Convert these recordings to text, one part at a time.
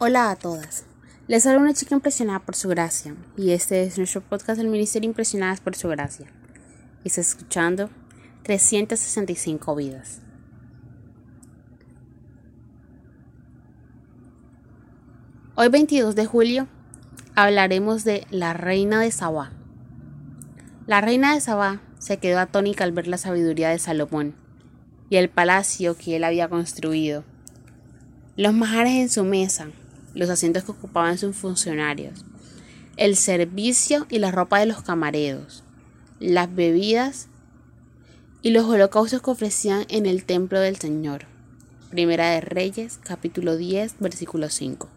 Hola a todas. Les habla una chica impresionada por su gracia y este es nuestro podcast del Ministerio Impresionadas por su gracia. Está escuchando 365 vidas. Hoy 22 de julio hablaremos de la reina de Sabá. La reina de Sabá se quedó atónica al ver la sabiduría de Salomón y el palacio que él había construido. Los majares en su mesa, los asientos que ocupaban sus funcionarios, el servicio y la ropa de los camareros, las bebidas y los holocaustos que ofrecían en el templo del Señor. Primera de Reyes, capítulo 10, versículo 5.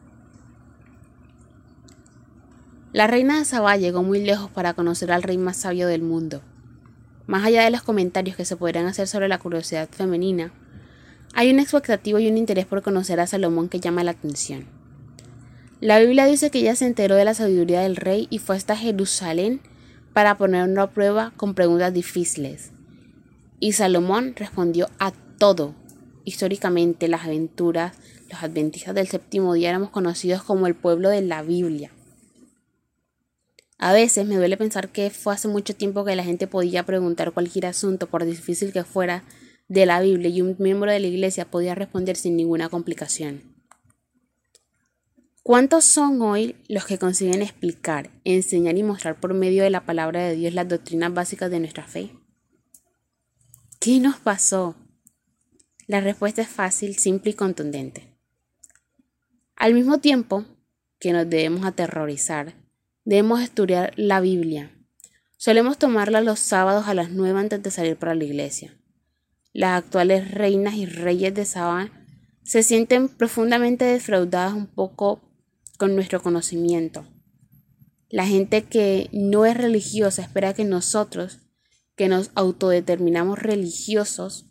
La reina de Sabá llegó muy lejos para conocer al rey más sabio del mundo. Más allá de los comentarios que se podrían hacer sobre la curiosidad femenina, hay una expectativa y un interés por conocer a Salomón que llama la atención. La Biblia dice que ella se enteró de la sabiduría del rey y fue hasta Jerusalén para ponerlo a prueba con preguntas difíciles. Y Salomón respondió a todo. Históricamente, las aventuras, los adventistas del séptimo día éramos conocidos como el pueblo de la Biblia. A veces me duele pensar que fue hace mucho tiempo que la gente podía preguntar cualquier asunto, por difícil que fuera, de la Biblia y un miembro de la iglesia podía responder sin ninguna complicación. ¿Cuántos son hoy los que consiguen explicar, enseñar y mostrar por medio de la palabra de Dios las doctrinas básicas de nuestra fe? ¿Qué nos pasó? La respuesta es fácil, simple y contundente. Al mismo tiempo que nos debemos aterrorizar, debemos estudiar la Biblia. Solemos tomarla los sábados a las nueve antes de salir para la iglesia. Las actuales reinas y reyes de Sabán se sienten profundamente defraudadas un poco con nuestro conocimiento. La gente que no es religiosa espera que nosotros, que nos autodeterminamos religiosos,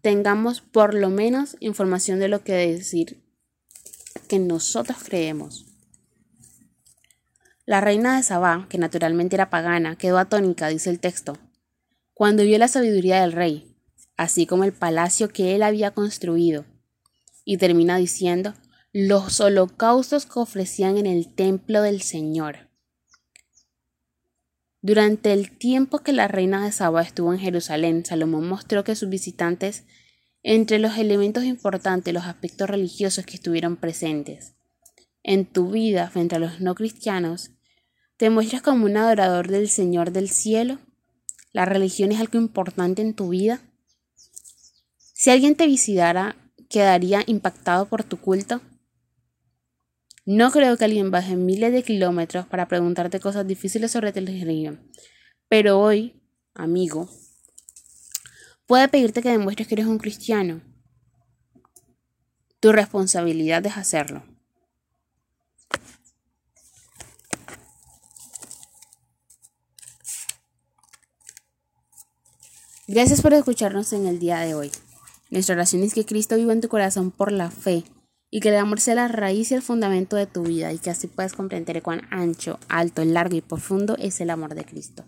tengamos por lo menos información de lo que decir que nosotros creemos. La reina de Sabá, que naturalmente era pagana, quedó atónica, dice el texto, cuando vio la sabiduría del rey, así como el palacio que él había construido, y termina diciendo, los holocaustos que ofrecían en el templo del Señor. Durante el tiempo que la reina de Saba estuvo en Jerusalén, Salomón mostró que sus visitantes, entre los elementos importantes, los aspectos religiosos que estuvieron presentes. En tu vida frente a los no cristianos, ¿te muestras como un adorador del Señor del cielo? ¿La religión es algo importante en tu vida? Si alguien te visitara, ¿quedaría impactado por tu culto? No creo que alguien baje miles de kilómetros para preguntarte cosas difíciles sobre tu religión. Pero hoy, amigo, puede pedirte que demuestres que eres un cristiano. Tu responsabilidad es hacerlo. Gracias por escucharnos en el día de hoy. Nuestra oración es que Cristo viva en tu corazón por la fe y que el amor sea la raíz y el fundamento de tu vida y que así puedas comprender cuán ancho, alto, largo y profundo es el amor de Cristo.